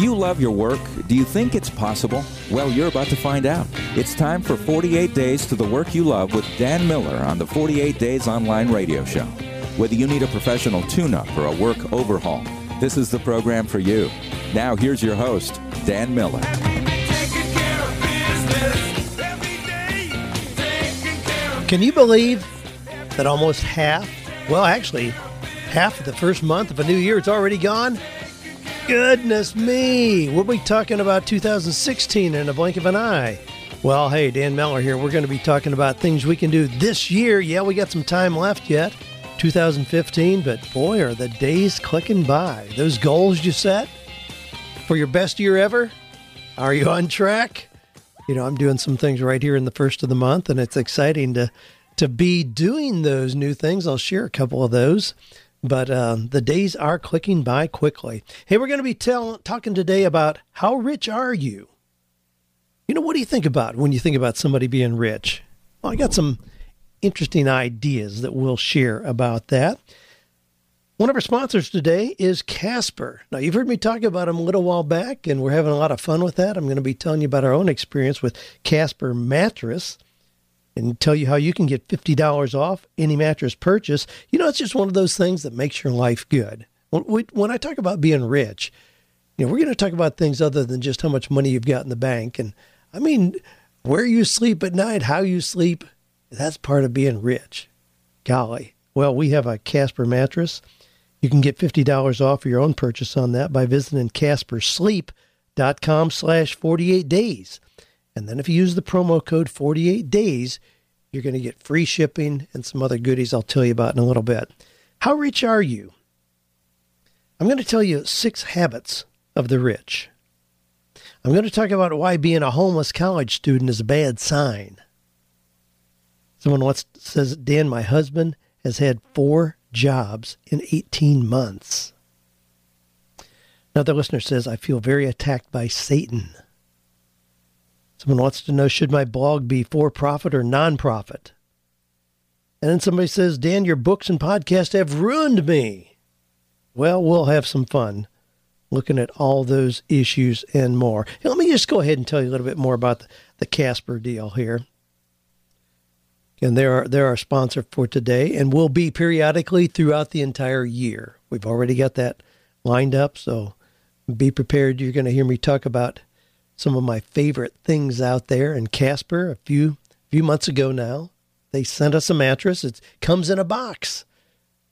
Do you love your work? Do you think it's possible? Well, you're about to find out. It's time for 48 Days to the Work You Love with Dan Miller on the 48 Days Online Radio Show. Whether you need a professional tune up or a work overhaul, this is the program for you. Now, here's your host, Dan Miller. Can you believe that almost half, well, actually, half of the first month of a new year is already gone? Goodness me! We'll be talking about 2016 in a blink of an eye. Well, hey, Dan Miller here. We're going to be talking about things we can do this year. Yeah, we got some time left yet, 2015, but boy, are the days clicking by. Those goals you set for your best year ever, are you on track? You know, I'm doing some things right here in the first of the month, and it's exciting to to be doing those new things. I'll share a couple of those but uh, the days are clicking by quickly. Hey, we're going to be tell- talking today about how rich are you? You know, what do you think about when you think about somebody being rich? Well, I got some interesting ideas that we'll share about that. One of our sponsors today is Casper. Now, you've heard me talk about them a little while back, and we're having a lot of fun with that. I'm going to be telling you about our own experience with Casper Mattress and tell you how you can get $50 off any mattress purchase. You know, it's just one of those things that makes your life good. When I talk about being rich, you know, we're going to talk about things other than just how much money you've got in the bank. And I mean, where you sleep at night, how you sleep, that's part of being rich. Golly. Well, we have a Casper mattress. You can get $50 off your own purchase on that by visiting caspersleep.com slash 48 days. And then if you use the promo code 48 days, you're going to get free shipping and some other goodies I'll tell you about in a little bit. How rich are you? I'm going to tell you six habits of the rich. I'm going to talk about why being a homeless college student is a bad sign. Someone once says, Dan, my husband has had four jobs in 18 months. Another listener says, I feel very attacked by Satan. Someone wants to know should my blog be for profit or non profit? And then somebody says, Dan, your books and podcast have ruined me. Well, we'll have some fun looking at all those issues and more. let me just go ahead and tell you a little bit more about the, the Casper deal here. And they're our, they're our sponsor for today and will be periodically throughout the entire year. We've already got that lined up, so be prepared. You're going to hear me talk about some of my favorite things out there. And Casper, a few few months ago now, they sent us a mattress. It comes in a box.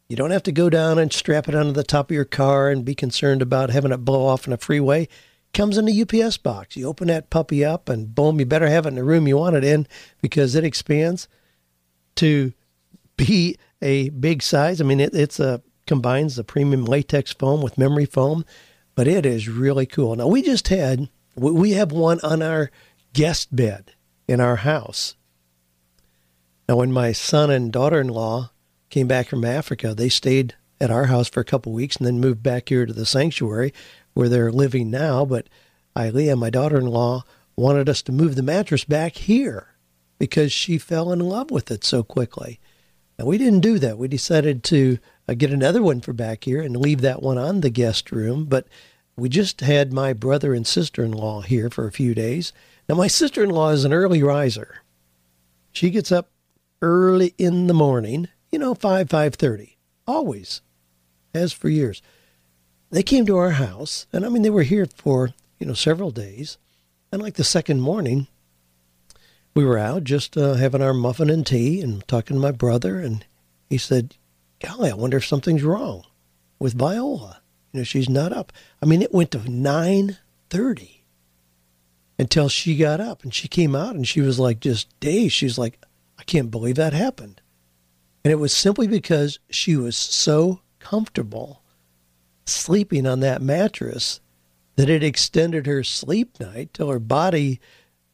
You don't have to go down and strap it onto the top of your car and be concerned about having it blow off in a freeway. It comes in a UPS box. You open that puppy up and boom, you better have it in the room you want it in because it expands to be a big size. I mean, it, it's a combines the premium latex foam with memory foam, but it is really cool. Now we just had we have one on our guest bed in our house. Now, when my son and daughter in law came back from Africa, they stayed at our house for a couple weeks and then moved back here to the sanctuary where they're living now. But Ilea, my daughter in law, wanted us to move the mattress back here because she fell in love with it so quickly. Now, we didn't do that. We decided to uh, get another one for back here and leave that one on the guest room. But we just had my brother and sister in law here for a few days. Now, my sister in law is an early riser. She gets up early in the morning, you know, 5, 5.30, always, as for years. They came to our house, and I mean, they were here for, you know, several days. And like the second morning, we were out just uh, having our muffin and tea and talking to my brother, and he said, Golly, I wonder if something's wrong with Viola. She's not up. I mean, it went to 9.30 until she got up and she came out and she was like just dazed. She's like, I can't believe that happened. And it was simply because she was so comfortable sleeping on that mattress that it extended her sleep night till her body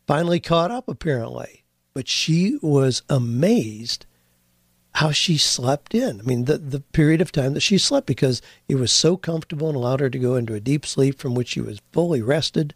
finally caught up, apparently. But she was amazed how she slept in. I mean, the, the period of time that she slept because it was so comfortable and allowed her to go into a deep sleep from which she was fully rested.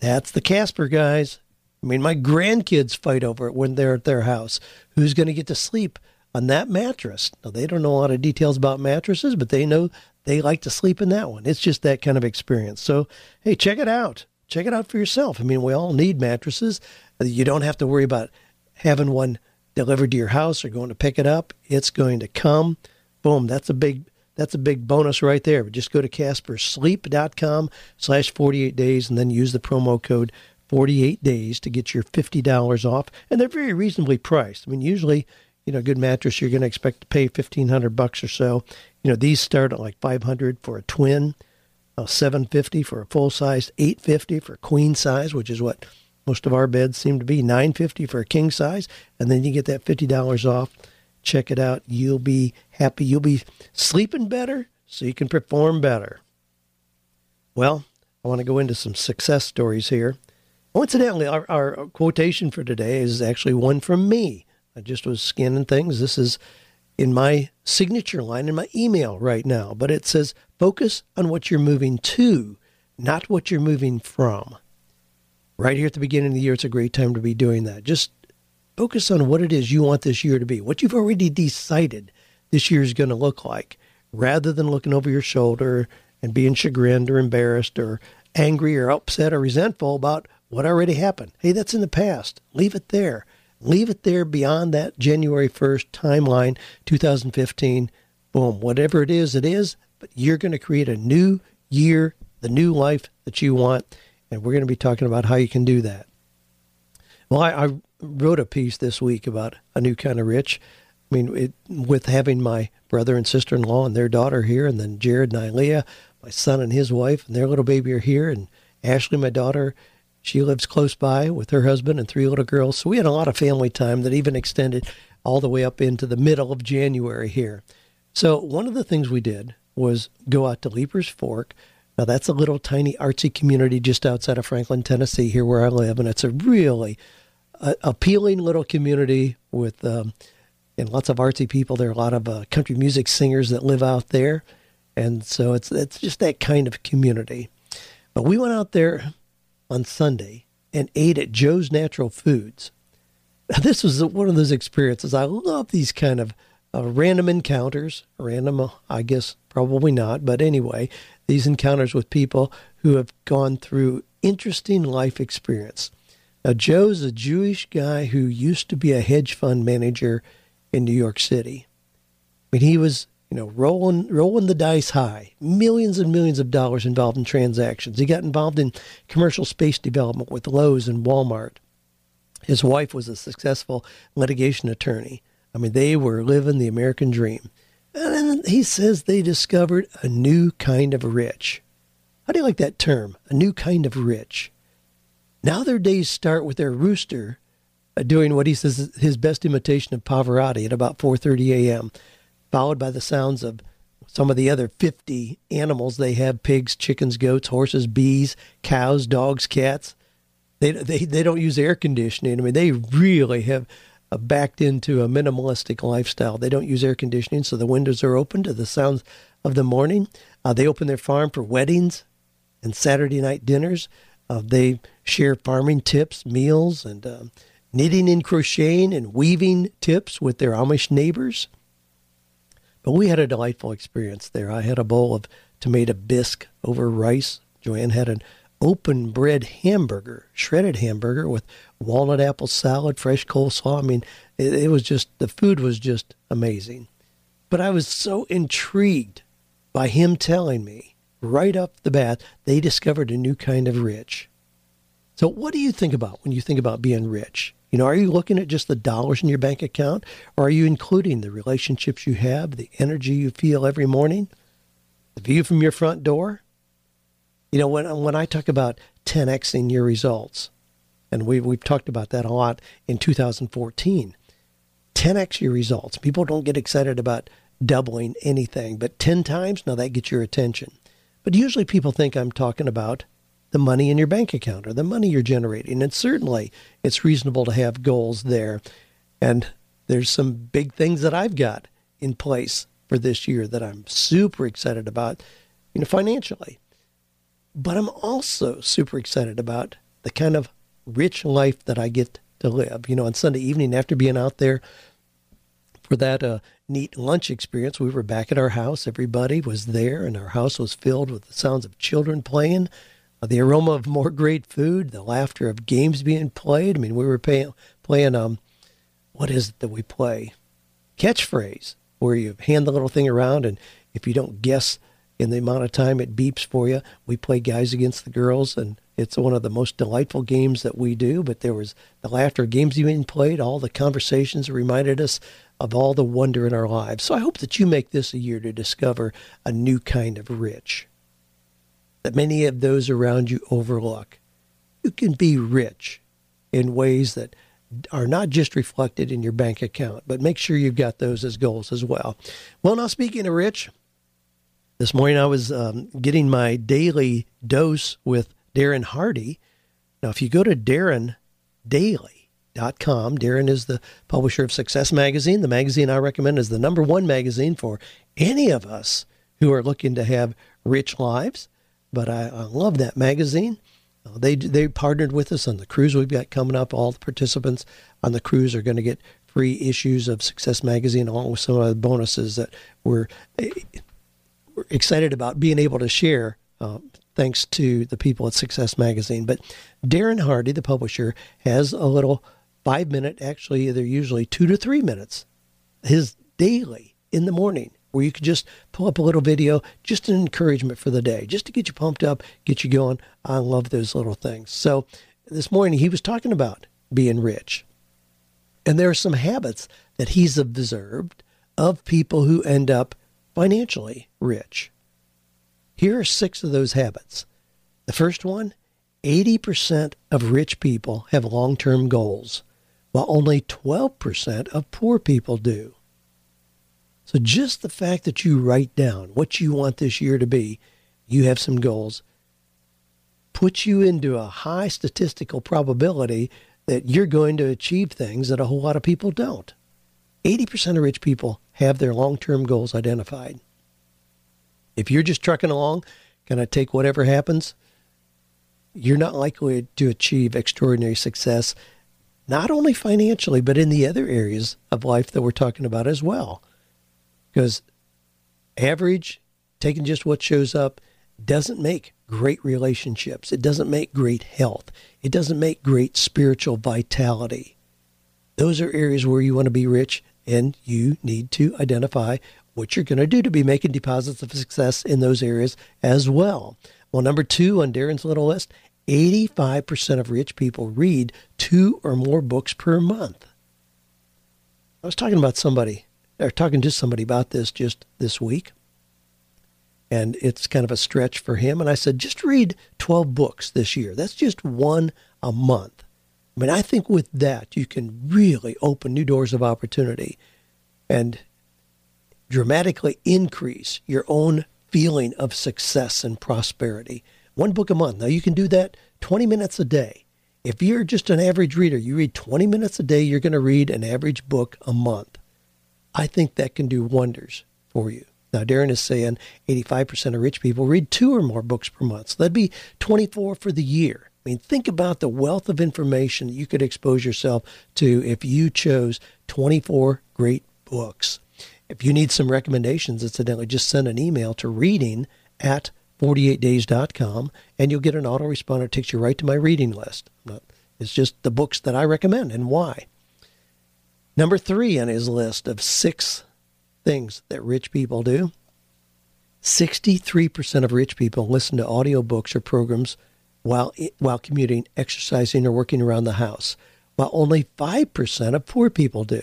That's the Casper guys. I mean, my grandkids fight over it when they're at their house. Who's going to get to sleep on that mattress. Now, they don't know a lot of details about mattresses, but they know they like to sleep in that one. It's just that kind of experience. So, hey, check it out. Check it out for yourself. I mean, we all need mattresses. You don't have to worry about having one delivered to your house or going to pick it up. It's going to come. Boom. That's a big that's a big bonus right there. But just go to caspersleep.com slash 48 days and then use the promo code 48 days to get your $50 off. And they're very reasonably priced. I mean, usually, you know, a good mattress, you're going to expect to pay 1500 bucks or so. You know, these start at like 500 for a twin, uh, 750 for a full size, 850 for queen size, which is what most of our beds seem to be, 950 for a king size. And then you get that $50 off Check it out. You'll be happy. You'll be sleeping better so you can perform better. Well, I want to go into some success stories here. Oh, incidentally, our, our quotation for today is actually one from me. I just was scanning things. This is in my signature line in my email right now, but it says focus on what you're moving to, not what you're moving from. Right here at the beginning of the year, it's a great time to be doing that. Just Focus on what it is you want this year to be, what you've already decided this year is going to look like, rather than looking over your shoulder and being chagrined or embarrassed or angry or upset or resentful about what already happened. Hey, that's in the past. Leave it there. Leave it there beyond that January 1st timeline, 2015. Boom. Whatever it is, it is. But you're going to create a new year, the new life that you want. And we're going to be talking about how you can do that. Well, I, I wrote a piece this week about a new kind of rich. I mean, it, with having my brother and sister in law and their daughter here, and then Jared and Ilea, my son and his wife, and their little baby are here, and Ashley, my daughter, she lives close by with her husband and three little girls. So we had a lot of family time that even extended all the way up into the middle of January here. So one of the things we did was go out to Leiper's Fork. Now that's a little tiny artsy community just outside of Franklin, Tennessee, here where I live, and it's a really uh, appealing little community with um, and lots of artsy people. There are a lot of uh, country music singers that live out there, and so it's it's just that kind of community. But we went out there on Sunday and ate at Joe's Natural Foods. This was one of those experiences. I love these kind of uh, random encounters. Random, uh, I guess, probably not. But anyway, these encounters with people who have gone through interesting life experience. Now, Joe's a Jewish guy who used to be a hedge fund manager in New York City. I mean, he was, you know, rolling rolling the dice high, millions and millions of dollars involved in transactions. He got involved in commercial space development with Lowe's and Walmart. His wife was a successful litigation attorney. I mean, they were living the American dream. And he says they discovered a new kind of rich. How do you like that term? A new kind of rich. Now their days start with their rooster uh, doing what he says is his best imitation of Pavarotti at about 4:30 a.m., followed by the sounds of some of the other 50 animals they have: pigs, chickens, goats, horses, bees, cows, dogs, cats. They they they don't use air conditioning. I mean, they really have backed into a minimalistic lifestyle. They don't use air conditioning, so the windows are open to the sounds of the morning. Uh, they open their farm for weddings and Saturday night dinners. Uh, they share farming tips, meals, and uh, knitting and crocheting and weaving tips with their Amish neighbors. But we had a delightful experience there. I had a bowl of tomato bisque over rice. Joanne had an open bread hamburger, shredded hamburger with walnut apple salad, fresh coleslaw. I mean, it, it was just, the food was just amazing. But I was so intrigued by him telling me right up the bat, they discovered a new kind of rich. So, what do you think about when you think about being rich? You know, are you looking at just the dollars in your bank account, or are you including the relationships you have, the energy you feel every morning, the view from your front door? You know, when when I talk about 10xing your results, and we we've talked about that a lot in 2014. 10x your results. People don't get excited about doubling anything, but 10 times, now that gets your attention. But usually people think I'm talking about the money in your bank account or the money you're generating. And certainly it's reasonable to have goals there. And there's some big things that I've got in place for this year that I'm super excited about, you know, financially. But I'm also super excited about the kind of rich life that I get to live. You know, on Sunday evening after being out there for that uh, neat lunch experience. We were back at our house. Everybody was there, and our house was filled with the sounds of children playing, uh, the aroma of more great food, the laughter of games being played. I mean, we were pay- playing, um, what is it that we play? Catchphrase, where you hand the little thing around, and if you don't guess in the amount of time it beeps for you, we play guys against the girls, and it's one of the most delightful games that we do. But there was the laughter, games being played, all the conversations reminded us of all the wonder in our lives. So I hope that you make this a year to discover a new kind of rich that many of those around you overlook. You can be rich in ways that are not just reflected in your bank account, but make sure you've got those as goals as well. Well, now speaking of rich, this morning I was um, getting my daily dose with Darren Hardy. Now, if you go to darrendaily.com, Darren is the publisher of Success Magazine. The magazine I recommend is the number one magazine for any of us who are looking to have rich lives. But I, I love that magazine. Uh, they they partnered with us on the cruise we've got coming up. All the participants on the cruise are going to get free issues of Success Magazine, along with some of the bonuses that we're, eh, we're excited about being able to share. Uh, thanks to the people at Success Magazine. But Darren Hardy, the publisher, has a little five minute, actually, they're usually two to three minutes, his daily in the morning, where you can just pull up a little video, just an encouragement for the day, just to get you pumped up, get you going. I love those little things. So this morning, he was talking about being rich. And there are some habits that he's observed of people who end up financially rich. Here are six of those habits. The first one 80% of rich people have long term goals while only 12% of poor people do. So just the fact that you write down what you want this year to be, you have some goals, puts you into a high statistical probability that you're going to achieve things that a whole lot of people don't. 80% of rich people have their long term goals identified. If you're just trucking along, going to take whatever happens, you're not likely to achieve extraordinary success not only financially, but in the other areas of life that we're talking about as well. Because average, taking just what shows up, doesn't make great relationships. It doesn't make great health. It doesn't make great spiritual vitality. Those are areas where you want to be rich, and you need to identify what you're going to do to be making deposits of success in those areas as well. Well, number two on Darren's little list 85% of rich people read two or more books per month. I was talking about somebody, or talking to somebody about this just this week, and it's kind of a stretch for him. And I said, just read 12 books this year. That's just one a month. I mean, I think with that, you can really open new doors of opportunity and dramatically increase your own feeling of success and prosperity one book a month. Now, you can do that 20 minutes a day. If you're just an average reader, you read 20 minutes a day, you're going to read an average book a month. I think that can do wonders for you. Now, Darren is saying 85% of rich people read two or more books per month. So that'd be 24 for the year. I mean, think about the wealth of information you could expose yourself to if you chose 24 great books. If you need some recommendations, incidentally, just send an email to reading at 48days.com, and you'll get an autoresponder that takes you right to my reading list. It's just the books that I recommend and why. Number three on his list of six things that rich people do 63% of rich people listen to audiobooks or programs while, while commuting, exercising, or working around the house, while only 5% of poor people do.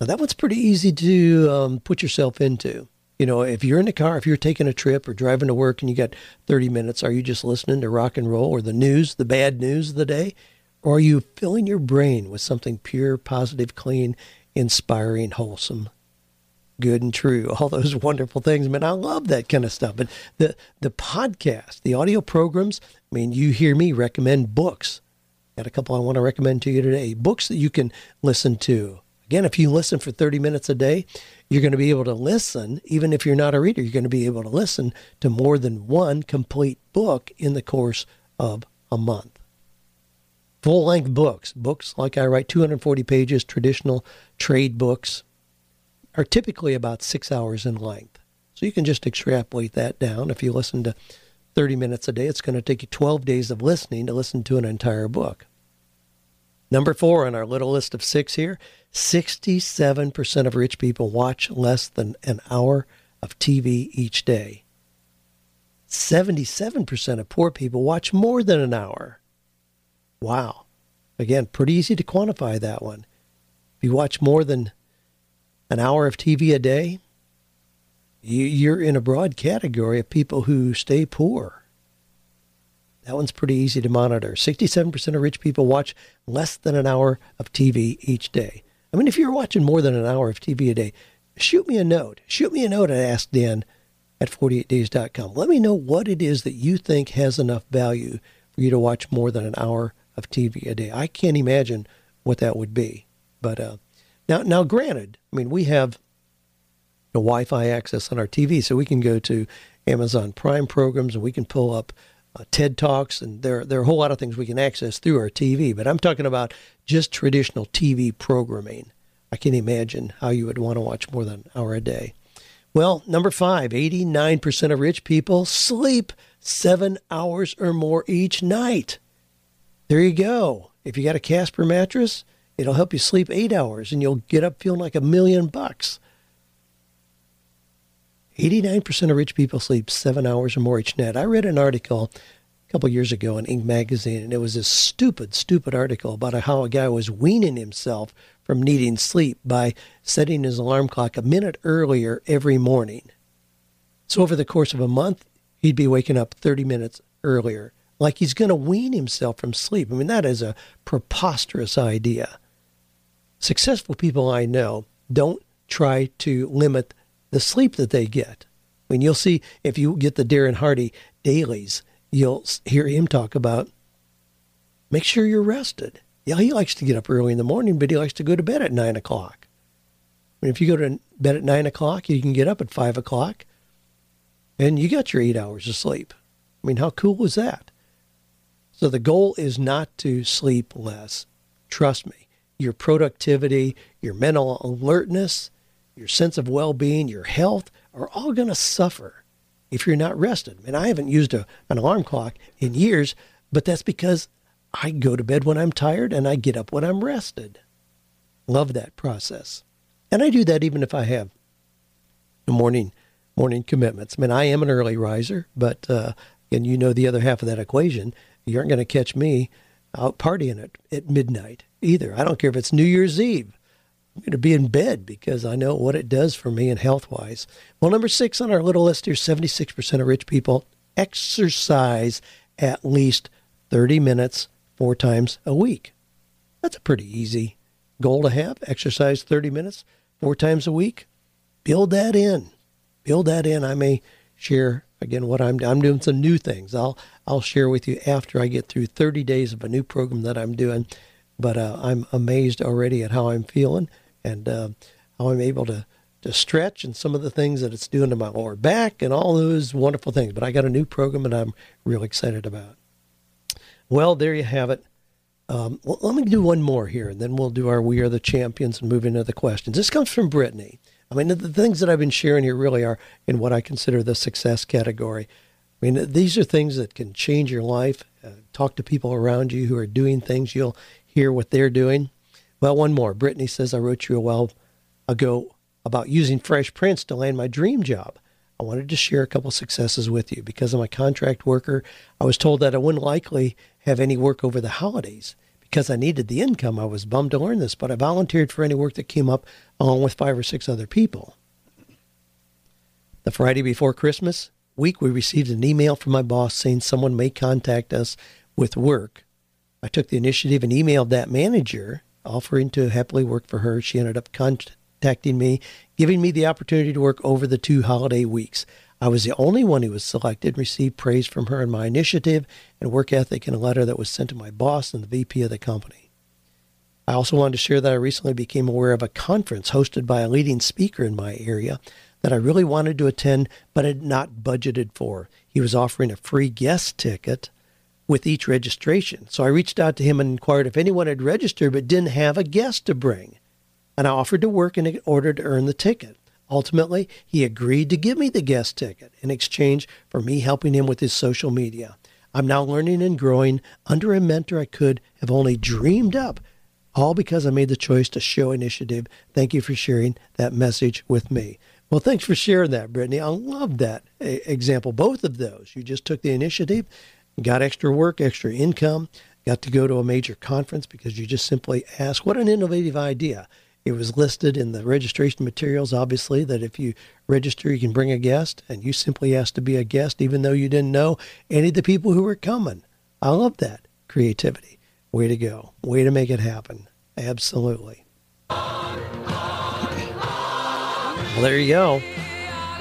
Now, that one's pretty easy to um, put yourself into. You know, if you're in the car, if you're taking a trip or driving to work and you got 30 minutes, are you just listening to rock and roll or the news, the bad news of the day? Or are you filling your brain with something pure, positive, clean, inspiring, wholesome, good and true? All those wonderful things. I mean, I love that kind of stuff. But the the podcast, the audio programs, I mean, you hear me recommend books. Got a couple I want to recommend to you today. Books that you can listen to. Again, if you listen for 30 minutes a day, you're going to be able to listen, even if you're not a reader, you're going to be able to listen to more than one complete book in the course of a month. Full length books, books like I write, 240 pages, traditional trade books, are typically about six hours in length. So you can just extrapolate that down. If you listen to 30 minutes a day, it's going to take you 12 days of listening to listen to an entire book. Number four on our little list of six here 67% of rich people watch less than an hour of TV each day. 77% of poor people watch more than an hour. Wow. Again, pretty easy to quantify that one. If you watch more than an hour of TV a day, you're in a broad category of people who stay poor. That one's pretty easy to monitor. 67% of rich people watch less than an hour of TV each day. I mean, if you're watching more than an hour of TV a day, shoot me a note. Shoot me a note at AskDan at 48days.com. Let me know what it is that you think has enough value for you to watch more than an hour of TV a day. I can't imagine what that would be. But uh, now, now, granted, I mean, we have the Wi-Fi access on our TV, so we can go to Amazon Prime programs and we can pull up uh, TED Talks, and there there are a whole lot of things we can access through our TV. But I'm talking about just traditional TV programming. I can imagine how you would want to watch more than an hour a day. Well, number five, 89% of rich people sleep seven hours or more each night. There you go. If you got a Casper mattress, It'll help you sleep eight hours and you'll get up feeling like a million bucks. 89% of rich people sleep seven hours or more each night. I read an article a couple years ago in Inc. magazine, and it was this stupid, stupid article about how a guy was weaning himself from needing sleep by setting his alarm clock a minute earlier every morning. So over the course of a month, he'd be waking up 30 minutes earlier, like he's going to wean himself from sleep. I mean, that is a preposterous idea successful people I know don't try to limit the sleep that they get. I mean, you'll see if you get the Darren Hardy dailies, you'll hear him talk about make sure you're rested. Yeah, he likes to get up early in the morning, but he likes to go to bed at nine o'clock. I mean, if you go to bed at nine o'clock, you can get up at five o'clock, and you got your eight hours of sleep. I mean, how cool is that? So the goal is not to sleep less. Trust me your productivity, your mental alertness, your sense of well being, your health are all going to suffer if you're not rested. And I haven't used a, an alarm clock in years, but that's because I go to bed when I'm tired and I get up when I'm rested. Love that process. And I do that even if I have morning morning commitments. I mean, I am an early riser, but uh, and you know the other half of that equation. You aren't going to catch me out partying at, at midnight either. I don't care if it's New Year's Eve. I'm going to be in bed because I know what it does for me and health wise. Well, number six on our little list here 76% of rich people exercise at least 30 minutes four times a week. That's a pretty easy goal to have. Exercise 30 minutes four times a week. Build that in. Build that in. I may share again what I'm I'm doing some new things. I'll I'll share with you after I get through 30 days of a new program that I'm doing but uh, I'm amazed already at how I'm feeling and uh, how I'm able to to stretch and some of the things that it's doing to my lower back and all those wonderful things. But I got a new program and I'm real excited about. Well, there you have it. Um, well, let me do one more here, and then we'll do our "We Are the Champions" and move into the questions. This comes from Brittany. I mean, the things that I've been sharing here really are in what I consider the success category. I mean, these are things that can change your life. Uh, talk to people around you who are doing things. You'll hear what they're doing. Well, one more. Brittany says, I wrote you a while ago about using Fresh Prince to land my dream job. I wanted to share a couple successes with you. Because I'm a contract worker, I was told that I wouldn't likely have any work over the holidays. Because I needed the income, I was bummed to learn this, but I volunteered for any work that came up along with five or six other people. The Friday before Christmas week, we received an email from my boss saying someone may contact us with work I took the initiative and emailed that manager offering to happily work for her. She ended up contacting me, giving me the opportunity to work over the two holiday weeks. I was the only one who was selected and received praise from her on my initiative and work ethic in a letter that was sent to my boss and the VP of the company. I also wanted to share that I recently became aware of a conference hosted by a leading speaker in my area that I really wanted to attend but had not budgeted for. He was offering a free guest ticket with each registration. So I reached out to him and inquired if anyone had registered but didn't have a guest to bring. And I offered to work in order to earn the ticket. Ultimately, he agreed to give me the guest ticket in exchange for me helping him with his social media. I'm now learning and growing under a mentor I could have only dreamed up, all because I made the choice to show initiative. Thank you for sharing that message with me. Well, thanks for sharing that, Brittany. I love that example, both of those. You just took the initiative got extra work, extra income, got to go to a major conference because you just simply asked, what an innovative idea. It was listed in the registration materials, obviously, that if you register, you can bring a guest, and you simply asked to be a guest, even though you didn't know any of the people who were coming. I love that creativity. Way to go. Way to make it happen. Absolutely. Well, there you go.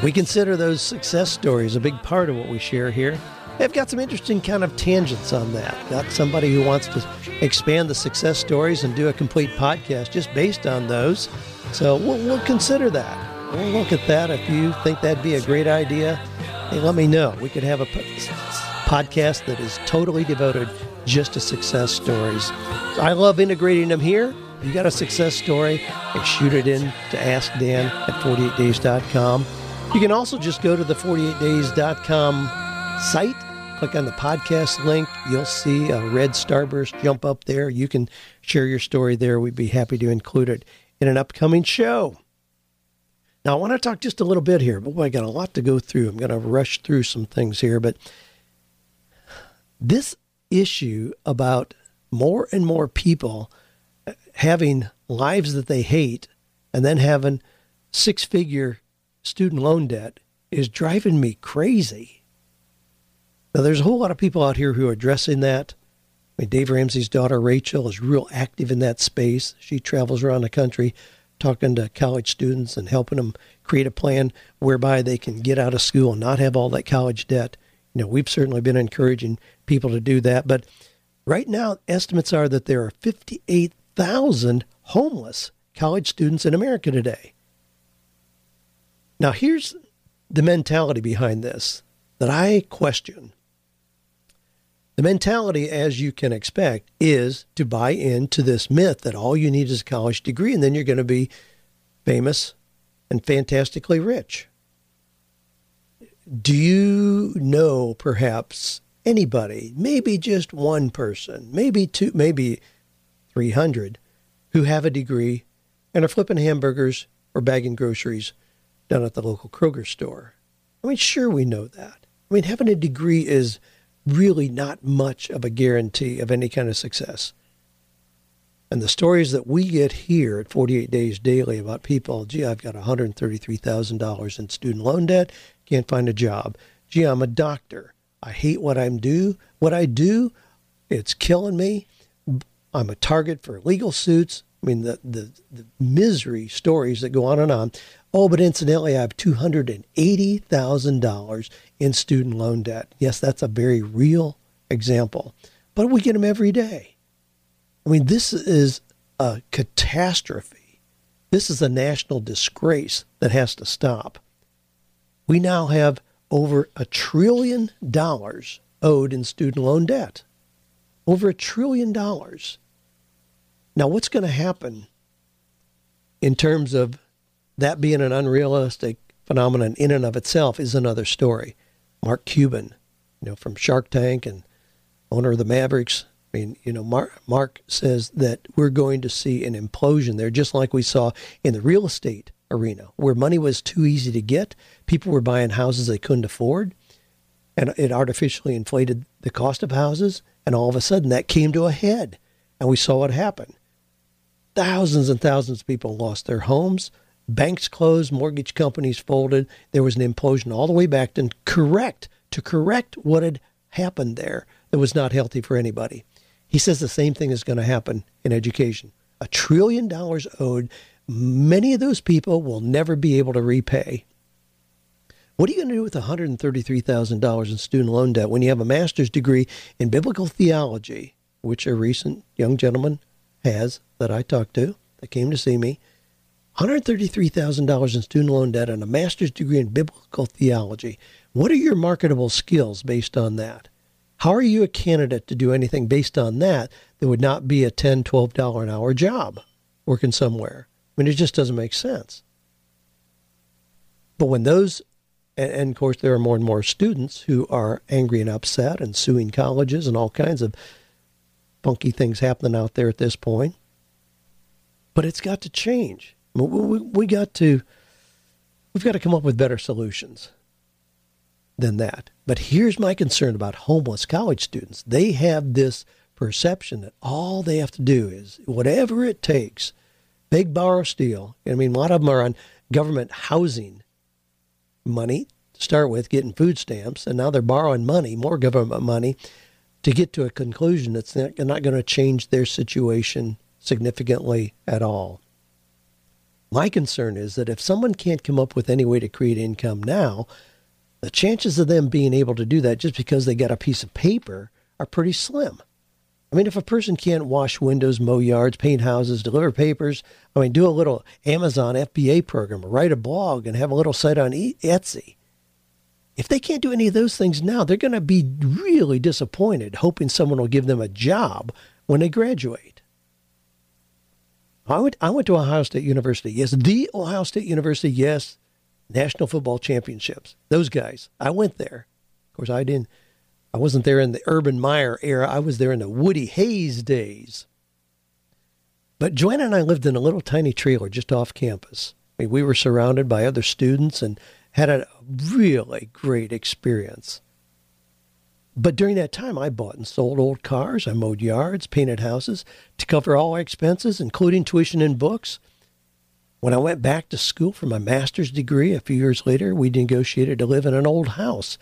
We consider those success stories a big part of what we share here. I've got some interesting kind of tangents on that. Got somebody who wants to expand the success stories and do a complete podcast just based on those. So we'll, we'll consider that. We'll look at that. If you think that'd be a great idea, hey, let me know. We could have a podcast that is totally devoted just to success stories. I love integrating them here. You got a success story, and shoot it in to Ask Dan at 48days.com. You can also just go to the 48days.com site click on the podcast link. You'll see a red starburst jump up there. You can share your story there. We'd be happy to include it in an upcoming show. Now, I want to talk just a little bit here. Boy, I got a lot to go through. I'm going to rush through some things here, but this issue about more and more people having lives that they hate and then having six figure student loan debt is driving me crazy. Now, there's a whole lot of people out here who are addressing that. I mean, Dave Ramsey's daughter, Rachel, is real active in that space. She travels around the country talking to college students and helping them create a plan whereby they can get out of school and not have all that college debt. You know, we've certainly been encouraging people to do that. But right now, estimates are that there are 58,000 homeless college students in America today. Now, here's the mentality behind this that I question. The mentality, as you can expect, is to buy into this myth that all you need is a college degree and then you're going to be famous and fantastically rich. Do you know perhaps anybody, maybe just one person, maybe two, maybe 300, who have a degree and are flipping hamburgers or bagging groceries down at the local Kroger store? I mean, sure, we know that. I mean, having a degree is really not much of a guarantee of any kind of success. And the stories that we get here at 48 Days Daily about people, gee, I've got $133,000 in student loan debt, can't find a job. Gee, I'm a doctor. I hate what I'm do. What I do, it's killing me. I'm a target for legal suits. I mean, the, the, the misery stories that go on and on. Oh, but incidentally, I have $280,000 in student loan debt. Yes, that's a very real example, but we get them every day. I mean, this is a catastrophe. This is a national disgrace that has to stop. We now have over a trillion dollars owed in student loan debt. Over a trillion dollars. Now, what's going to happen in terms of that being an unrealistic phenomenon in and of itself is another story. Mark Cuban, you know, from Shark Tank and owner of the Mavericks. I mean, you know, Mark, Mark says that we're going to see an implosion there, just like we saw in the real estate arena, where money was too easy to get. People were buying houses they couldn't afford, and it artificially inflated the cost of houses. And all of a sudden, that came to a head, and we saw what happened. Thousands and thousands of people lost their homes. Banks closed, mortgage companies folded. There was an implosion all the way back to correct to correct what had happened there that was not healthy for anybody. He says the same thing is going to happen in education. A trillion dollars owed. Many of those people will never be able to repay. What are you going to do with $133,000 in student loan debt when you have a master's degree in biblical theology, which a recent young gentleman has that I talked to that came to see me? $133,000 in student loan debt and a master's degree in biblical theology. What are your marketable skills based on that? How are you a candidate to do anything based on that that would not be a $10, $12 an hour job working somewhere? I mean, it just doesn't make sense. But when those, and, of course, there are more and more students who are angry and upset and suing colleges and all kinds of funky things happening out there at this point. But it's got to change. We, we, got to, we've got to come up with better solutions than that. But here's my concern about homeless college students. They have this perception that all they have to do is whatever it takes, big borrow steal. I mean, a lot of them are on government housing money to start with, getting food stamps, and now they're borrowing money, more government money, to get to a conclusion that's not, not going to change their situation significantly at all. My concern is that if someone can't come up with any way to create income now, the chances of them being able to do that just because they got a piece of paper are pretty slim. I mean, if a person can't wash windows, mow yards, paint houses, deliver papers, I mean, do a little Amazon FBA program, write a blog, and have a little site on Etsy. If they can't do any of those things now, they're going to be really disappointed, hoping someone will give them a job when they graduate. I went, I went to Ohio State University. Yes, the Ohio State University. Yes, National Football Championships. Those guys. I went there. Of course, I didn't. I wasn't there in the Urban Meyer era. I was there in the Woody Hayes days. But Joanne and I lived in a little tiny trailer just off campus. I mean, we were surrounded by other students and had a really great experience. But during that time, I bought and sold old cars. I mowed yards, painted houses to cover all our expenses, including tuition and books. When I went back to school for my master's degree a few years later, we negotiated to live in an old house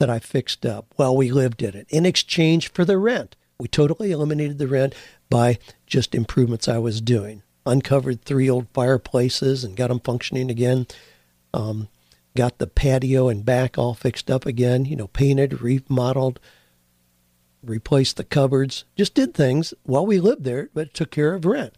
that I fixed up while we lived in it in exchange for the rent. We totally eliminated the rent by just improvements I was doing. Uncovered three old fireplaces and got them functioning again. Um, got the patio and back all fixed up again, you know, painted, remodeled, replaced the cupboards, just did things while we lived there, but took care of rent.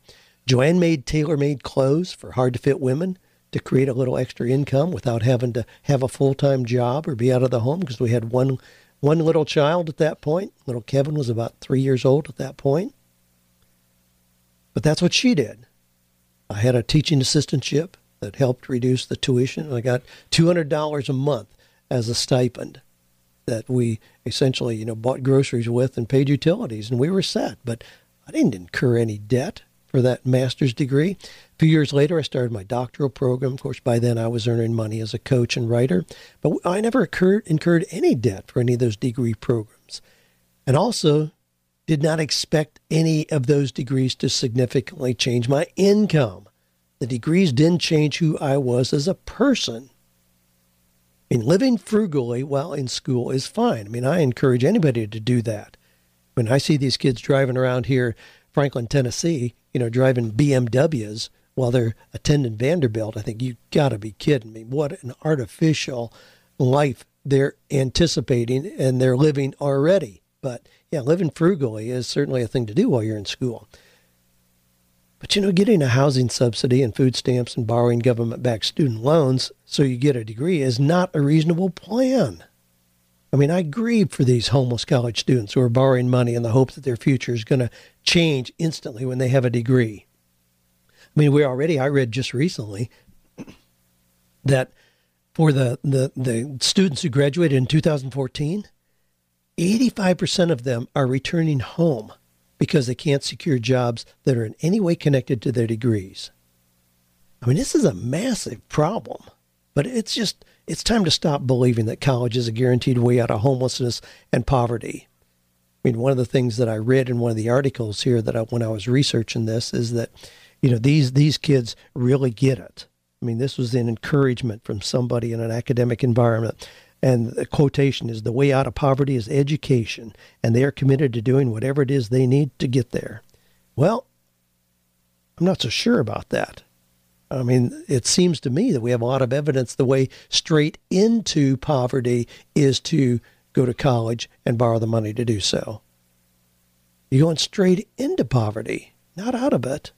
Joanne made tailor made clothes for hard to fit women to create a little extra income without having to have a full time job or be out of the home because we had one one little child at that point. Little Kevin was about three years old at that point. But that's what she did. I had a teaching assistantship that helped reduce the tuition. I got two hundred dollars a month as a stipend that we essentially, you know, bought groceries with and paid utilities, and we were set. But I didn't incur any debt for that master's degree. A few years later, I started my doctoral program. Of course, by then I was earning money as a coach and writer, but I never incurred, incurred any debt for any of those degree programs. And also, did not expect any of those degrees to significantly change my income. The degrees didn't change who I was as a person. I mean, living frugally while in school is fine. I mean, I encourage anybody to do that. When I see these kids driving around here, Franklin, Tennessee, you know, driving BMWs while they're attending Vanderbilt. I think you got to be kidding me. What an artificial life they're anticipating and they're living already. But yeah, living frugally is certainly a thing to do while you're in school. But you know, getting a housing subsidy and food stamps and borrowing government backed student loans so you get a degree is not a reasonable plan. I mean, I grieve for these homeless college students who are borrowing money in the hope that their future is going to change instantly when they have a degree. I mean, we already, I read just recently that for the, the, the students who graduated in 2014, 85% of them are returning home because they can't secure jobs that are in any way connected to their degrees. I mean, this is a massive problem, but it's just it's time to stop believing that college is a guaranteed way out of homelessness and poverty. I mean, one of the things that I read in one of the articles here that I, when I was researching this is that, you know, these these kids really get it. I mean, this was an encouragement from somebody in an academic environment. And the quotation is the way out of poverty is education, and they are committed to doing whatever it is they need to get there. Well, I'm not so sure about that. I mean, it seems to me that we have a lot of evidence the way straight into poverty is to go to college and borrow the money to do so. You're going straight into poverty, not out of it.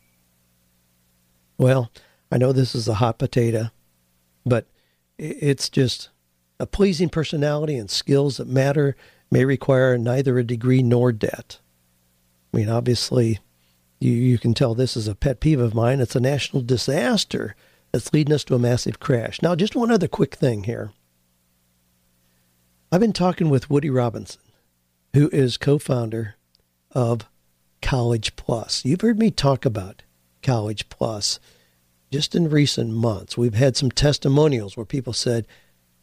Well, I know this is a hot potato, but it's just a pleasing personality and skills that matter may require neither a degree nor debt. I mean, obviously, you, you can tell this is a pet peeve of mine. It's a national disaster that's leading us to a massive crash. Now, just one other quick thing here. I've been talking with Woody Robinson, who is co founder of College Plus. You've heard me talk about College Plus just in recent months. We've had some testimonials where people said,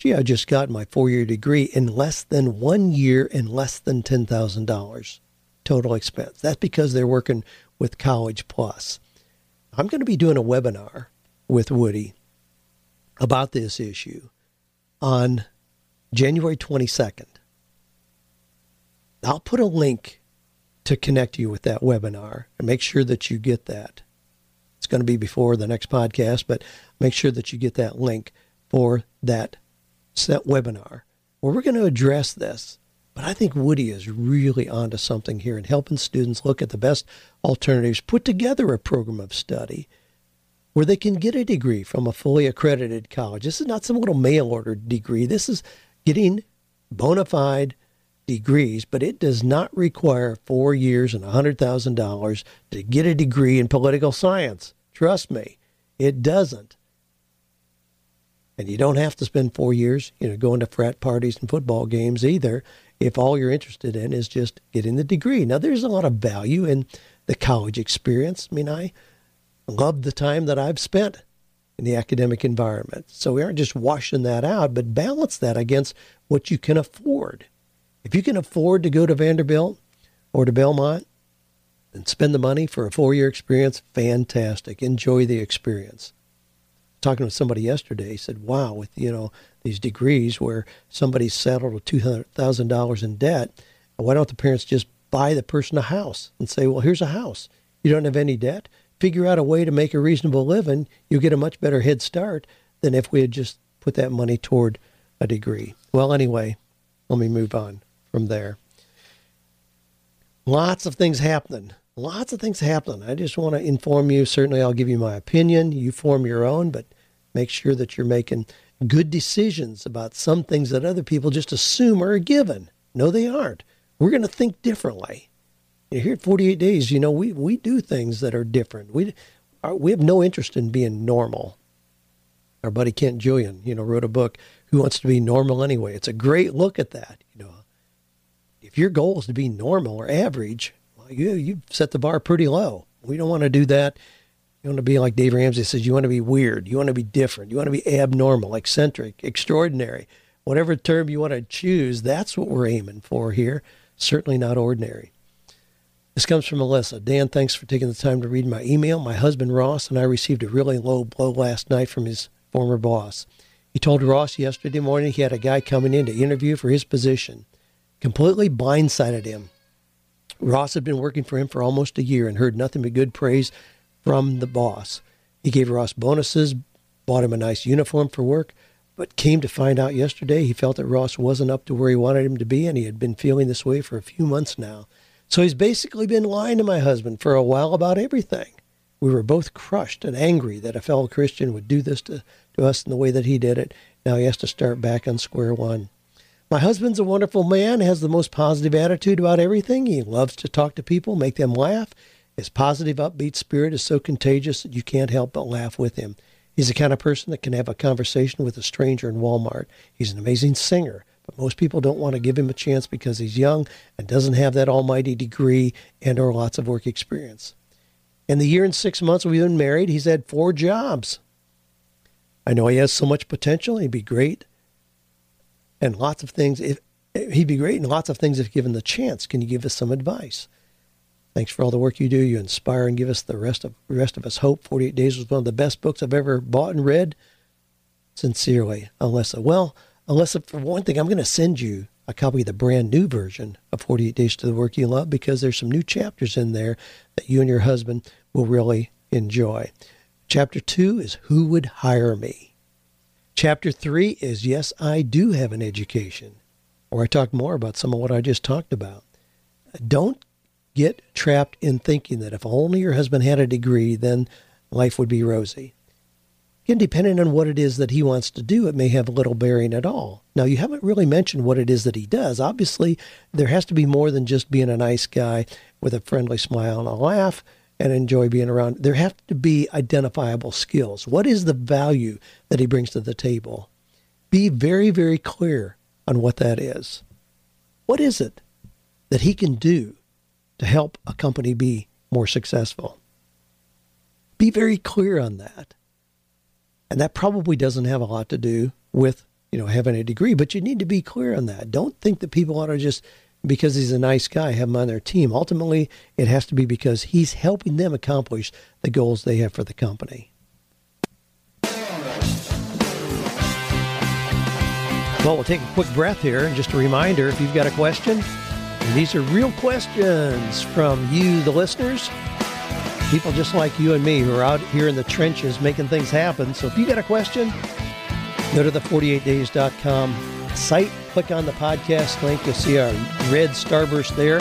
gee, I just got my four year degree in less than one year and less than $10,000 total expense. That's because they're working with College Plus. I'm going to be doing a webinar with Woody about this issue on January 22nd. I'll put a link to connect you with that webinar and make sure that you get that. It's going to be before the next podcast, but make sure that you get that link for that set webinar where we're going to address this. But I think Woody is really onto something here in helping students look at the best alternatives, put together a program of study where they can get a degree from a fully accredited college. This is not some little mail order degree. This is getting bona fide degrees, but it does not require four years and $100,000 to get a degree in political science. Trust me, it doesn't. And you don't have to spend four years, you know, going to frat parties and football games either if all you're interested in is just getting the degree. Now, there's a lot of value in the college experience. I mean, I love the time that I've spent in the academic environment. So we aren't just washing that out, but balance that against what you can afford. If you can afford to go to Vanderbilt or to Belmont and spend the money for a four year experience, fantastic. Enjoy the experience. Talking with somebody yesterday, said, Wow, with you know, these degrees where somebody's settled with two hundred thousand dollars in debt, why don't the parents just buy the person a house and say, Well, here's a house. You don't have any debt figure out a way to make a reasonable living, you'll get a much better head start than if we had just put that money toward a degree. Well, anyway, let me move on from there. Lots of things happening. Lots of things happening. I just want to inform you. Certainly, I'll give you my opinion. You form your own, but make sure that you're making good decisions about some things that other people just assume are a given. No, they aren't. We're going to think differently here at 48 days, you know, we, we do things that are different. We, are, we have no interest in being normal. Our buddy Kent Julian, you know, wrote a book, Who Wants to Be Normal Anyway? It's a great look at that. You know, if your goal is to be normal or average, you, you've set the bar pretty low. We don't want to do that. You want to be like Dave Ramsey says, you want to be weird. You want to be different. You want to be abnormal, eccentric, extraordinary. Whatever term you want to choose, that's what we're aiming for here. Certainly not ordinary. This comes from Melissa. Dan, thanks for taking the time to read my email. My husband Ross and I received a really low blow last night from his former boss. He told Ross yesterday morning he had a guy coming in to interview for his position. Completely blindsided him. Ross had been working for him for almost a year and heard nothing but good praise from the boss. He gave Ross bonuses, bought him a nice uniform for work, but came to find out yesterday he felt that Ross wasn't up to where he wanted him to be, and he had been feeling this way for a few months now. So he's basically been lying to my husband for a while about everything. We were both crushed and angry that a fellow Christian would do this to, to us in the way that he did it. Now he has to start back on square one. My husband's a wonderful man, has the most positive attitude about everything. He loves to talk to people, make them laugh. His positive, upbeat spirit is so contagious that you can't help but laugh with him. He's the kind of person that can have a conversation with a stranger in Walmart. He's an amazing singer. But most people don't want to give him a chance because he's young and doesn't have that almighty degree and or lots of work experience. In the year and six months we've been married, he's had four jobs. I know he has so much potential. He'd be great. And lots of things. If he'd be great in lots of things if given the chance. Can you give us some advice? Thanks for all the work you do. You inspire and give us the rest of the rest of us hope. Forty Eight Days was one of the best books I've ever bought and read. Sincerely, Alyssa. Well, Alyssa, for one thing, I'm going to send you a copy of the brand new version of 48 Days to the Work You Love because there's some new chapters in there that you and your husband will really enjoy. Chapter two is Who Would Hire Me? Chapter three is Yes, I Do Have an Education, where I talk more about some of what I just talked about. Don't get trapped in thinking that if only your husband had a degree, then life would be rosy Again, depending on what it is that he wants to do, it may have little bearing at all. Now, you haven't really mentioned what it is that he does. Obviously, there has to be more than just being a nice guy with a friendly smile and a laugh and enjoy being around. There have to be identifiable skills. What is the value that he brings to the table? Be very, very clear on what that is. What is it that he can do to help a company be more successful? Be very clear on that. And that probably doesn't have a lot to do with, you know, having a degree, but you need to be clear on that. Don't think that people ought to just because he's a nice guy, have him on their team. Ultimately, it has to be because he's helping them accomplish the goals they have for the company. Well, we'll take a quick breath here. And just a reminder if you've got a question, these are real questions from you, the listeners. People just like you and me who are out here in the trenches making things happen. So if you got a question, go to the 48days.com site, click on the podcast link. You'll see our red starburst there.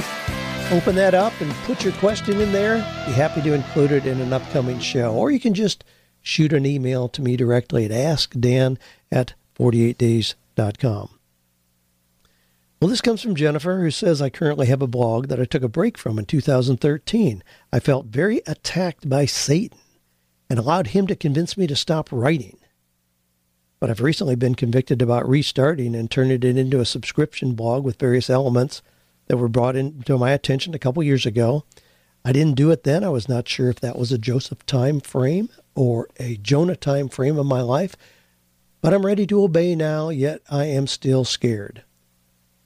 Open that up and put your question in there. Be happy to include it in an upcoming show. Or you can just shoot an email to me directly at askdan at 48days.com. Well, this comes from Jennifer, who says, I currently have a blog that I took a break from in 2013. I felt very attacked by Satan and allowed him to convince me to stop writing but I've recently been convicted about restarting and turning it into a subscription blog with various elements that were brought into my attention a couple years ago. I didn't do it then. I was not sure if that was a Joseph time frame or a Jonah time frame of my life, but I'm ready to obey now, yet I am still scared.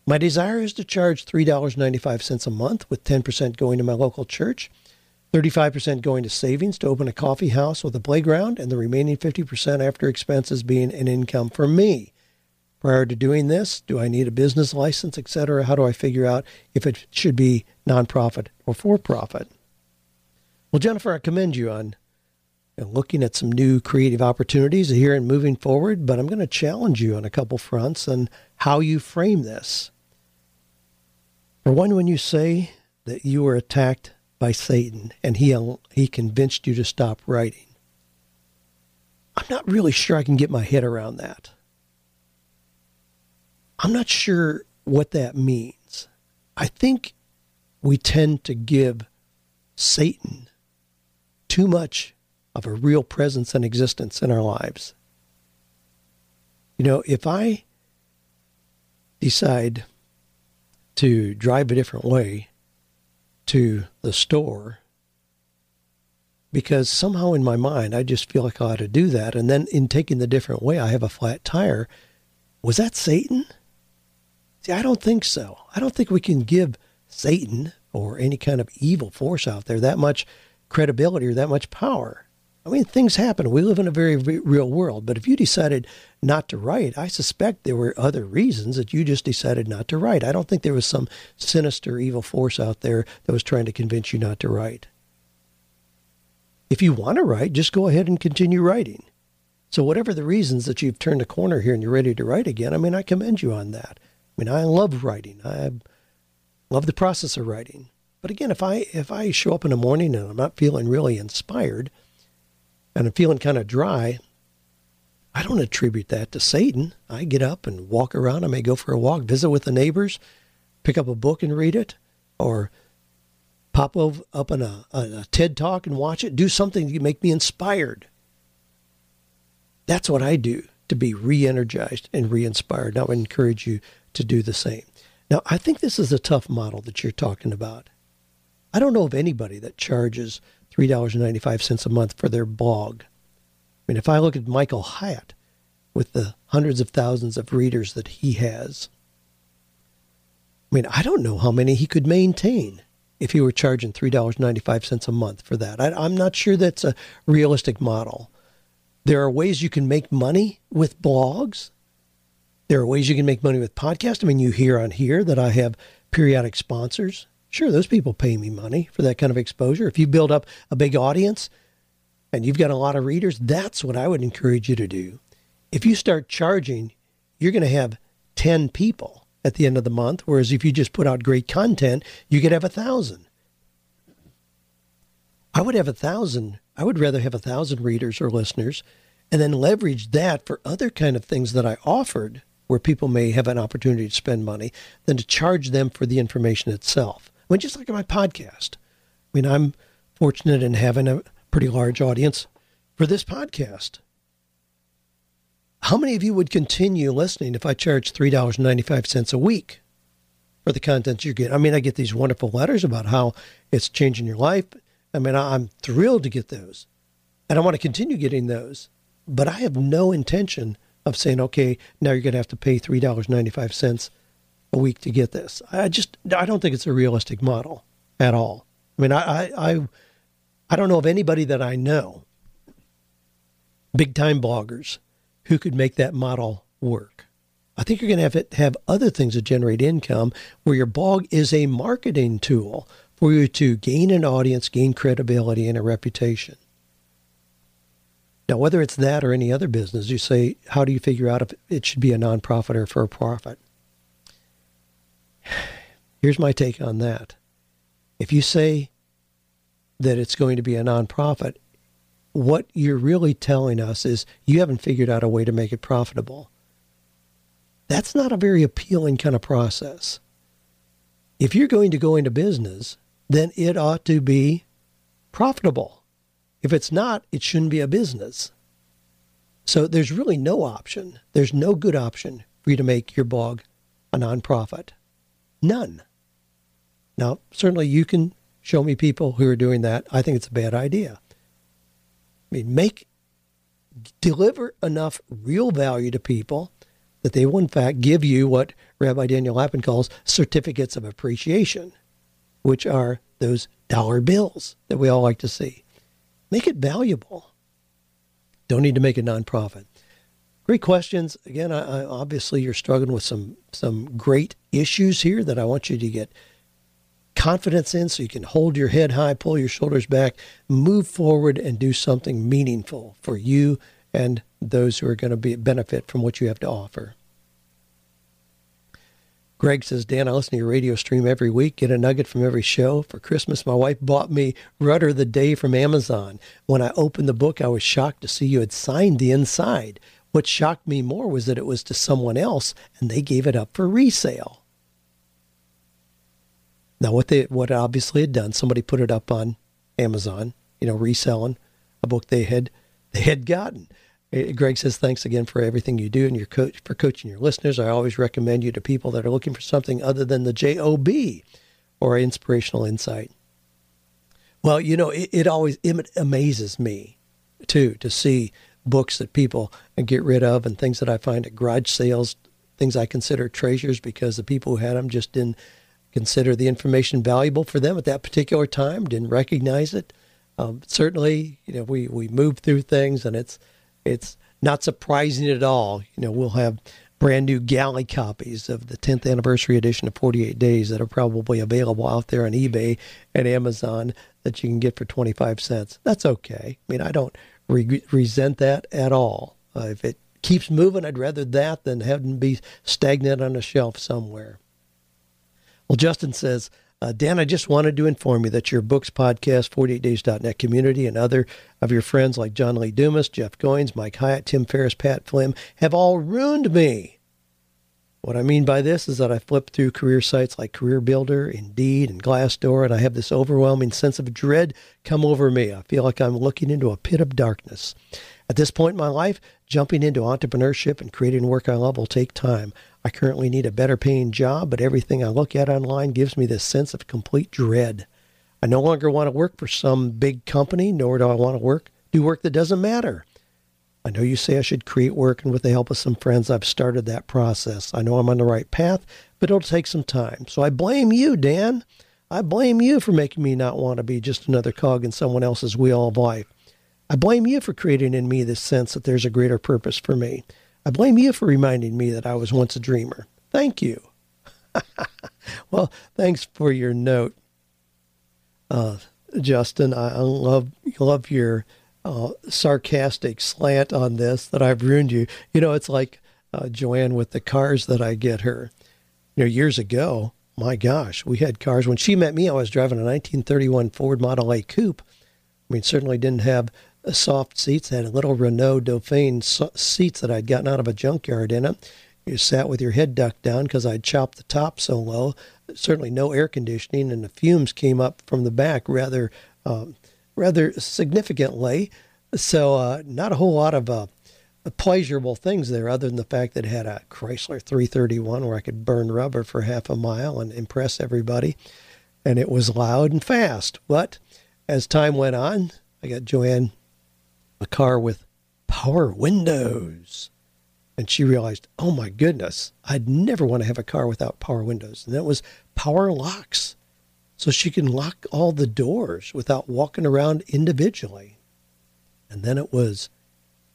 My desire is to charge $3.95 a month, with 10% going to my local church 35% going to savings to open a coffee house with a playground, and the remaining 50% after expenses being an income for me. Prior to doing this, do I need a business license, etc.? How do I figure out if it should be nonprofit or for profit? Well, Jennifer, I commend you on looking at some new creative opportunities here and moving forward, but I'm going to challenge you on a couple fronts on how you frame this. For one, when you say that you were attacked by Satan and he, he convinced you to stop writing. I'm not really sure I can get my head around that. I'm not sure what that means. I think we tend to give Satan too much of a real presence and existence in our lives. You know, if I decide to drive a different way to the store because somehow in my mind I just feel like I ought to do that. And then in taking the different way, I have a flat tire. Was that Satan? See, I don't think so. I don't think we can give Satan or any kind of evil force out there that much credibility or that much power. I mean, things happen. We live in a very real world. But if you decided not to write, I suspect there were other reasons that you just decided not to write. I don't think there was some sinister evil force out there that was trying to convince you not to write. If you want to write, just go ahead and continue writing. So, whatever the reasons that you've turned a corner here and you're ready to write again, I mean, I commend you on that. I mean, I love writing. I love the process of writing. But again, if I if I show up in the morning and I'm not feeling really inspired, and I'm feeling kind of dry, I don't attribute that to Satan. I get up and walk around. I may go for a walk, visit with the neighbors, pick up a book and read it, or pop up on a, a TED talk and watch it. Do something to make me inspired. That's what I do to be re energized and re inspired. I would encourage you to do the same. Now, I think this is a tough model that you're talking about. I don't know of anybody that charges $3.95 a month for their blog. I mean, if I look at Michael Hyatt with the hundreds of thousands of readers that he has, I mean, I don't know how many he could maintain if he were charging $3.95 a month for that. I, am not sure that's a realistic model. There are ways you can make money with blogs. There are ways you can make money with podcasts. I mean, you hear on here that I have periodic sponsors. Sure, those people pay me money for that kind of exposure. If you build up a big audience and you've got a lot of readers, that's what I would encourage you to do. If you start charging, you're going to have 10 people at the end of the month, whereas if you just put out great content, you could have a thousand. I would have a thousand. I would rather have a thousand readers or listeners and then leverage that for other kind of things that I offered where people may have an opportunity to spend money than to charge them for the information itself. I mean, just like my podcast. I mean, I'm fortunate in having a pretty large audience for this podcast. How many of you would continue listening if I charged $3.95 a week for the content you get? I mean, I get these wonderful letters about how it's changing your life. I mean, I'm thrilled to get those. And I want to continue getting those. But I have no intention of saying, okay, now you're going to have to pay $3.95 a week to get this. I just, I don't think it's a realistic model at all. I mean, I, I, I don't know of anybody that I know, big time bloggers, who could make that model work. I think you're going to have to have other things that generate income where your blog is a marketing tool for you to gain an audience, gain credibility, and a reputation. Now, whether it's that or any other business, you say, how do you figure out if it should be a nonprofit or for a profit? Here's my take on that. If you say that it's going to be a nonprofit, what you're really telling us is you haven't figured out a way to make it profitable. That's not a very appealing kind of process. If you're going to go into business, then it ought to be profitable. If it's not, it shouldn't be a business. So there's really no option. There's no good option for you to make your blog a nonprofit. None. Now, certainly you can show me people who are doing that. I think it's a bad idea. I mean, make deliver enough real value to people that they will in fact give you what Rabbi Daniel Lapin calls certificates of appreciation, which are those dollar bills that we all like to see. Make it valuable. Don't need to make it nonprofit. Great questions. Again, I, I, obviously you're struggling with some some great issues here that I want you to get confidence in so you can hold your head high, pull your shoulders back, move forward and do something meaningful for you and those who are going to be benefit from what you have to offer. Greg says, Dan, I listen to your radio stream every week, get a nugget from every show. For Christmas, my wife bought me Rudder the Day from Amazon. When I opened the book, I was shocked to see you had signed the inside. What shocked me more was that it was to someone else and they gave it up for resale. Now, what they what obviously had done, somebody put it up on Amazon, you know, reselling a book they had they had gotten. Uh, Greg says, thanks again for everything you do and your coach for coaching your listeners. I always recommend you to people that are looking for something other than the JOB or inspirational insight. Well, you know, it, it always it amazes me too to see books that people get rid of and things that I find at garage sales, things I consider treasures because the people who had them just didn't consider the information valuable for them at that particular time, didn't recognize it. Um, certainly, you know, we, we move through things and it's, it's not surprising at all. You know, we'll have brand new galley copies of the 10th anniversary edition of 48 Days that are probably available out there on eBay and Amazon that you can get for 25 cents. That's okay. I mean, I don't re- resent that at all. Uh, if it keeps moving, I'd rather that than having be stagnant on a shelf somewhere. Well, Justin says, uh, Dan, I just wanted to inform you that your books podcast, 48days.net community, and other of your friends like John Lee Dumas, Jeff Goins, Mike Hyatt, Tim Ferriss, Pat Flynn have all ruined me. What I mean by this is that I flip through career sites like Career Builder, Indeed, and Glassdoor, and I have this overwhelming sense of dread come over me. I feel like I'm looking into a pit of darkness. At this point in my life, jumping into entrepreneurship and creating work I love will take time. I currently need a better paying job, but everything I look at online gives me this sense of complete dread. I no longer want to work for some big company, nor do I want to work do work that doesn't matter. I know you say I should create work, and with the help of some friends, I've started that process. I know I'm on the right path, but it'll take some time. So I blame you, Dan. I blame you for making me not want to be just another cog in someone else's wheel of life. I blame you for creating in me this sense that there's a greater purpose for me. I blame you for reminding me that I was once a dreamer. Thank you. well, thanks for your note, uh, Justin. I love love your uh, sarcastic slant on this. That I've ruined you. You know, it's like uh, Joanne with the cars that I get her. You know, years ago, my gosh, we had cars. When she met me, I was driving a 1931 Ford Model A coupe. I mean, certainly didn't have soft seats. Had little Renault Dauphine seats that I'd gotten out of a junkyard in it. You sat with your head ducked down because I'd chopped the top so low. Certainly no air conditioning, and the fumes came up from the back rather, um, rather significantly. So uh, not a whole lot of uh, pleasurable things there, other than the fact that it had a Chrysler 331 where I could burn rubber for half a mile and impress everybody, and it was loud and fast. But as time went on, I got Joanne a car with power windows. And she realized, oh my goodness, I'd never want to have a car without power windows. And that was power locks. So she can lock all the doors without walking around individually. And then it was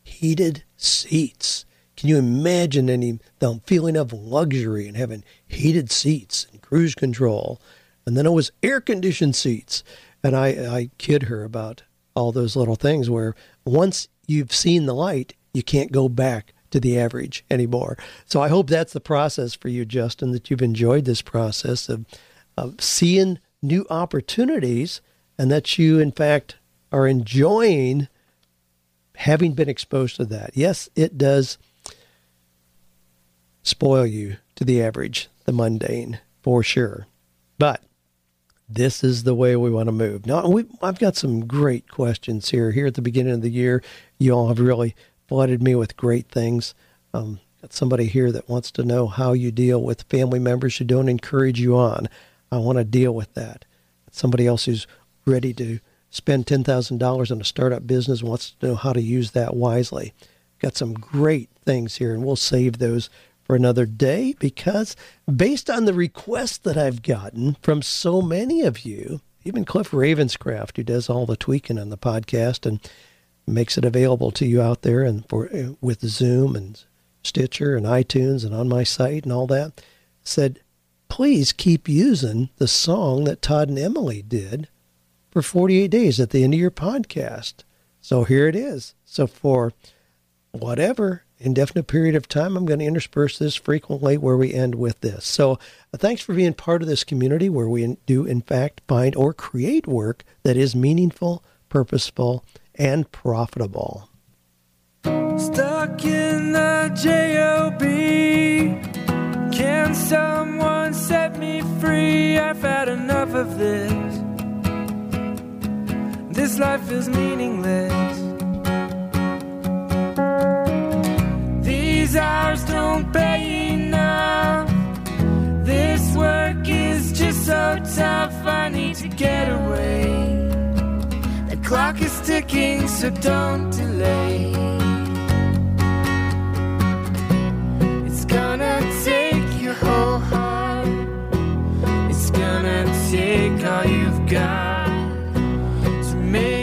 heated seats. Can you imagine any the feeling of luxury and having heated seats and cruise control? And then it was air conditioned seats. And I, I kid her about all those little things where once you've seen the light, you can't go back to the average anymore. So I hope that's the process for you, Justin, that you've enjoyed this process of, of seeing new opportunities and that you, in fact, are enjoying having been exposed to that. Yes, it does spoil you to the average, the mundane, for sure. But this is the way we want to move. Now, we, I've got some great questions here. Here at the beginning of the year, you all have really flooded me with great things. Um, got somebody here that wants to know how you deal with family members who don't encourage you on. I want to deal with that. Somebody else who's ready to spend $10,000 on a startup business wants to know how to use that wisely. Got some great things here, and we'll save those for another day because based on the requests that I've gotten from so many of you, even Cliff Ravenscraft, who does all the tweaking on the podcast and makes it available to you out there and for uh, with Zoom and Stitcher and iTunes and on my site and all that, said, please keep using the song that Todd and Emily did for 48 days at the end of your podcast. So here it is. So for whatever indefinite period of time. I'm going to intersperse this frequently where we end with this. So, uh, thanks for being part of this community where we do, in fact, find or create work that is meaningful, purposeful, and profitable. Stuck in the JOB. Can someone set me free? I've had enough of this. This life is meaningless. These hours don't pay enough. This work is just so tough. I need to get away. The clock is ticking, so don't delay. It's gonna take whole heart. It's gonna take all you've got to make